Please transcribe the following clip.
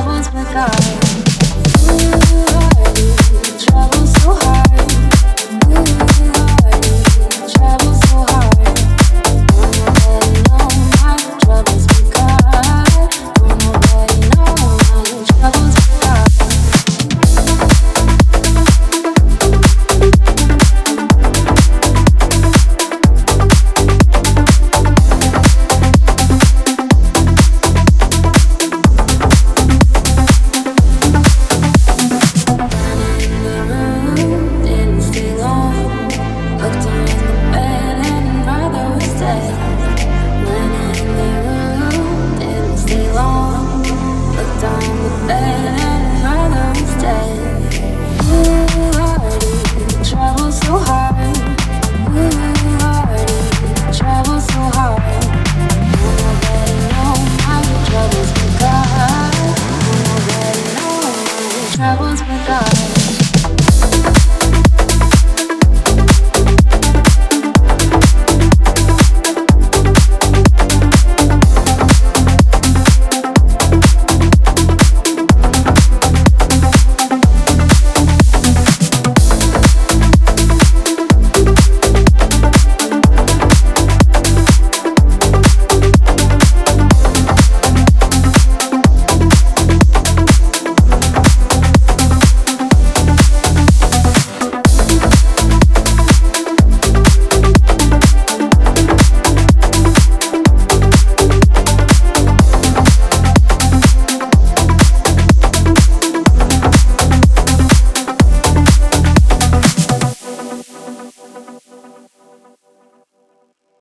I once forgot. I was my God.